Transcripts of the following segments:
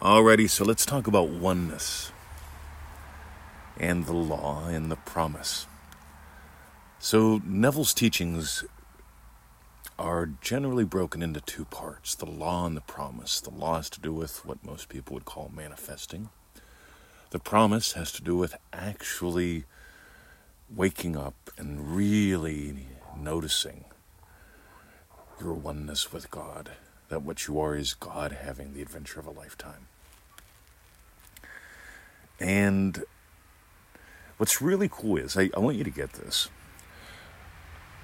Alrighty, so let's talk about oneness and the law and the promise. So, Neville's teachings are generally broken into two parts the law and the promise. The law has to do with what most people would call manifesting, the promise has to do with actually waking up and really noticing your oneness with God, that what you are is God having the adventure of a lifetime. And what's really cool is, I, I want you to get this.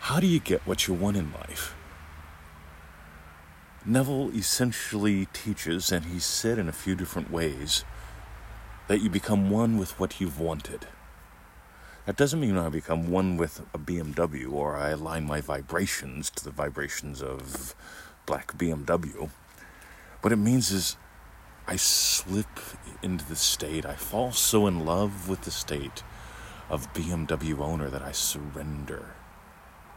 How do you get what you want in life? Neville essentially teaches, and he said in a few different ways, that you become one with what you've wanted. That doesn't mean I become one with a BMW or I align my vibrations to the vibrations of black BMW. What it means is I slip into the state, I fall so in love with the state of BMW owner that I surrender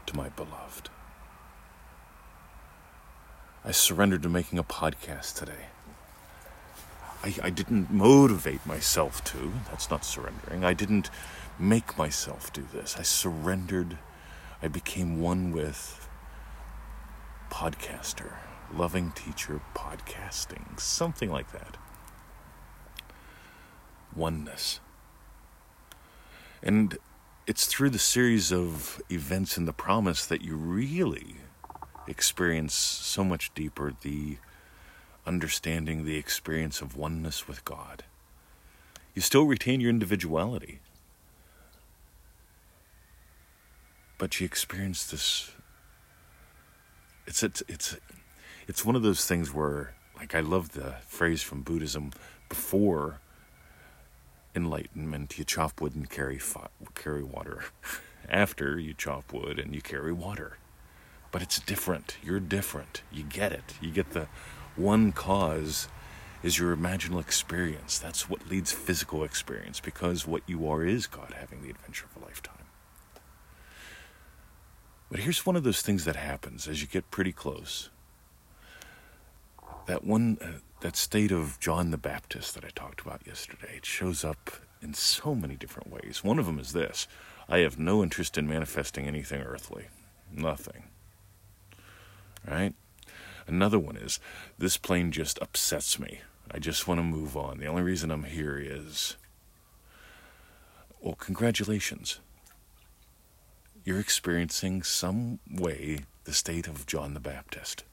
to my beloved. I surrendered to making a podcast today. I, I didn't motivate myself to. That's not surrendering. I didn't make myself do this. I surrendered. I became one with podcaster, loving teacher, podcasting, something like that. Oneness. And it's through the series of events in the promise that you really experience so much deeper the understanding the experience of oneness with God. You still retain your individuality, but you experience this. It's it's it's it's one of those things where, like, I love the phrase from Buddhism: before enlightenment, you chop wood and carry carry water. After you chop wood and you carry water but it's different. You're different. You get it. You get the one cause is your imaginal experience. That's what leads physical experience because what you are is God having the adventure of a lifetime. But here's one of those things that happens as you get pretty close. That one, uh, that state of John the Baptist that I talked about yesterday, it shows up in so many different ways. One of them is this I have no interest in manifesting anything earthly. Nothing right? Another one is this plane just upsets me. I just want to move on. The only reason I'm here is well, congratulations. You're experiencing some way the state of John the Baptist,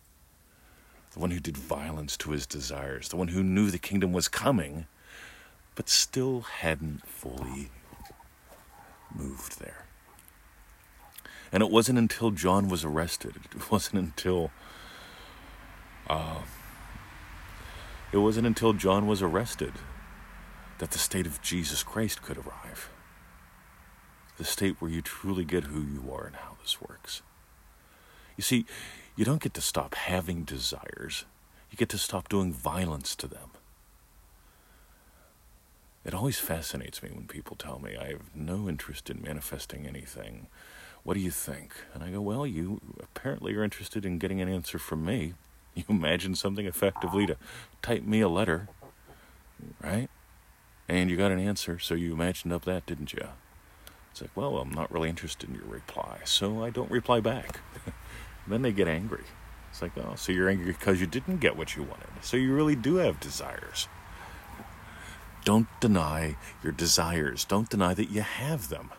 the one who did violence to his desires, the one who knew the kingdom was coming, but still hadn't fully moved there. And it wasn't until John was arrested, it wasn't until uh, it wasn't until John was arrested that the state of Jesus Christ could arrive. The state where you truly get who you are and how this works. You see, you don't get to stop having desires, you get to stop doing violence to them. It always fascinates me when people tell me I have no interest in manifesting anything what do you think? And I go, Well, you apparently are interested in getting an answer from me. You imagine something effectively to type me a letter, right? And you got an answer, so you imagined up that, didn't you? It's like, Well, I'm not really interested in your reply, so I don't reply back. then they get angry. It's like, Oh, so you're angry because you didn't get what you wanted. So you really do have desires. Don't deny your desires, don't deny that you have them.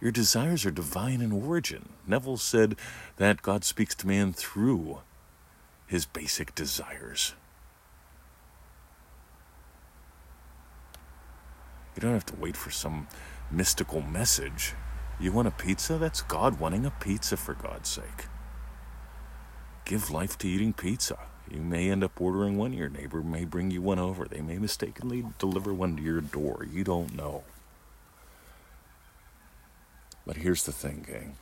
Your desires are divine in origin. Neville said that God speaks to man through his basic desires. You don't have to wait for some mystical message. You want a pizza? That's God wanting a pizza for God's sake. Give life to eating pizza. You may end up ordering one, your neighbor may bring you one over. They may mistakenly deliver one to your door. You don't know. But here's the thing, gang.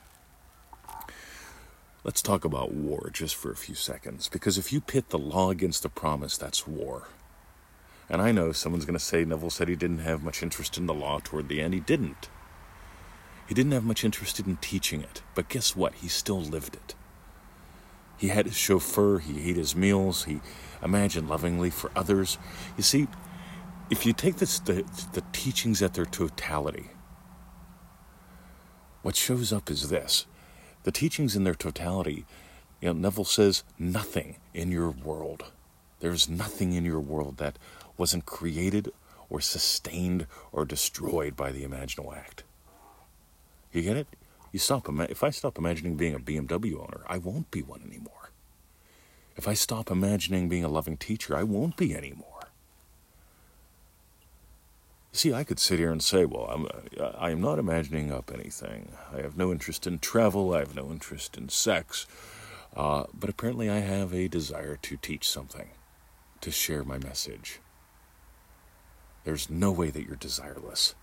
Let's talk about war just for a few seconds, because if you pit the law against the promise, that's war. And I know someone's going to say Neville said he didn't have much interest in the law toward the end. He didn't. He didn't have much interest in teaching it, but guess what? He still lived it. He had his chauffeur, he ate his meals, he imagined lovingly for others. You see, if you take this, the, the teachings at their totality, what shows up is this the teachings in their totality. You know, Neville says, nothing in your world. There's nothing in your world that wasn't created or sustained or destroyed by the imaginal act. You get it? You stop. If I stop imagining being a BMW owner, I won't be one anymore. If I stop imagining being a loving teacher, I won't be anymore. See, I could sit here and say, well, I'm, I am not imagining up anything. I have no interest in travel. I have no interest in sex. Uh, but apparently, I have a desire to teach something, to share my message. There's no way that you're desireless.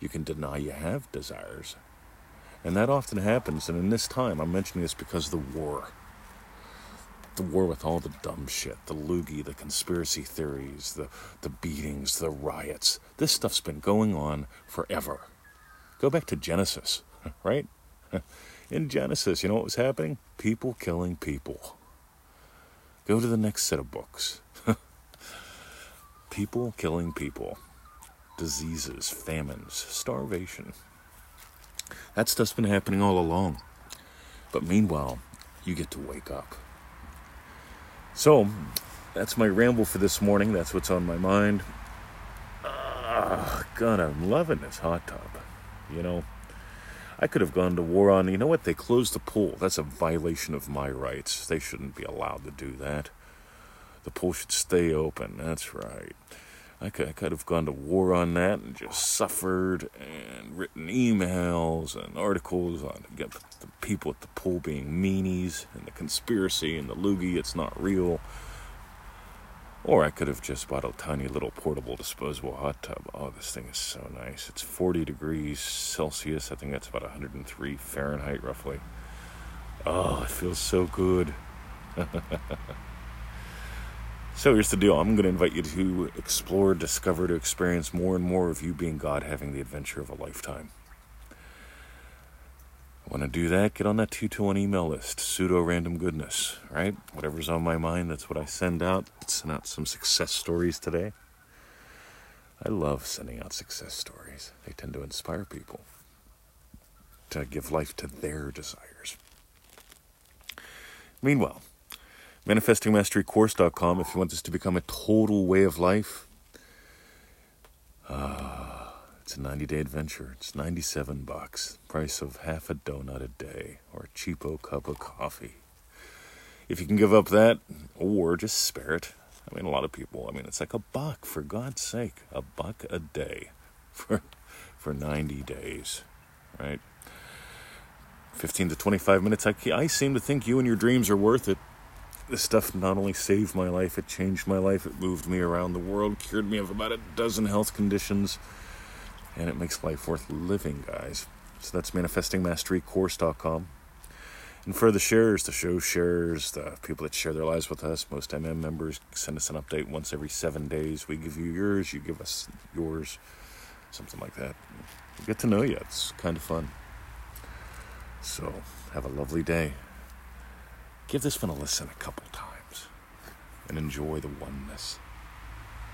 You can deny you have desires. And that often happens. And in this time, I'm mentioning this because of the war the war with all the dumb shit, the loogie, the conspiracy theories, the, the beatings, the riots. This stuff's been going on forever. Go back to Genesis, right? In Genesis, you know what was happening? People killing people. Go to the next set of books. people killing people. Diseases, famines, starvation. That stuff's been happening all along. But meanwhile, you get to wake up. So, that's my ramble for this morning. That's what's on my mind. Oh, God, I'm loving this hot tub. You know, I could have gone to war on, you know what? They closed the pool. That's a violation of my rights. They shouldn't be allowed to do that. The pool should stay open. That's right. I could, I could have gone to war on that and just suffered and written emails and articles on the people at the pool being meanies and the conspiracy and the loogie, it's not real. Or I could have just bought a tiny little portable disposable hot tub. Oh, this thing is so nice. It's 40 degrees Celsius. I think that's about 103 Fahrenheit, roughly. Oh, it feels so good. So here's the deal I'm going to invite you to explore, discover, to experience more and more of you being God, having the adventure of a lifetime. Want to do that? Get on that 221 email list, pseudo random goodness, right? Whatever's on my mind, that's what I send out. Send out some success stories today. I love sending out success stories, they tend to inspire people to give life to their desires. Meanwhile, ManifestingMasteryCourse.com if you want this to become a total way of life. Uh, it's a 90 day adventure. It's 97 bucks. Price of half a donut a day or a cheapo cup of coffee. If you can give up that or just spare it. I mean, a lot of people, I mean, it's like a buck, for God's sake. A buck a day for, for 90 days, right? 15 to 25 minutes. I, I seem to think you and your dreams are worth it this stuff not only saved my life, it changed my life, it moved me around the world, cured me of about a dozen health conditions, and it makes life worth living, guys. So that's manifestingmasterycourse.com. And for the sharers, the show sharers, the people that share their lives with us, most MM members send us an update once every seven days. We give you yours, you give us yours, something like that. We get to know you. It's kind of fun. So, have a lovely day. Give this one a listen a couple times and enjoy the oneness.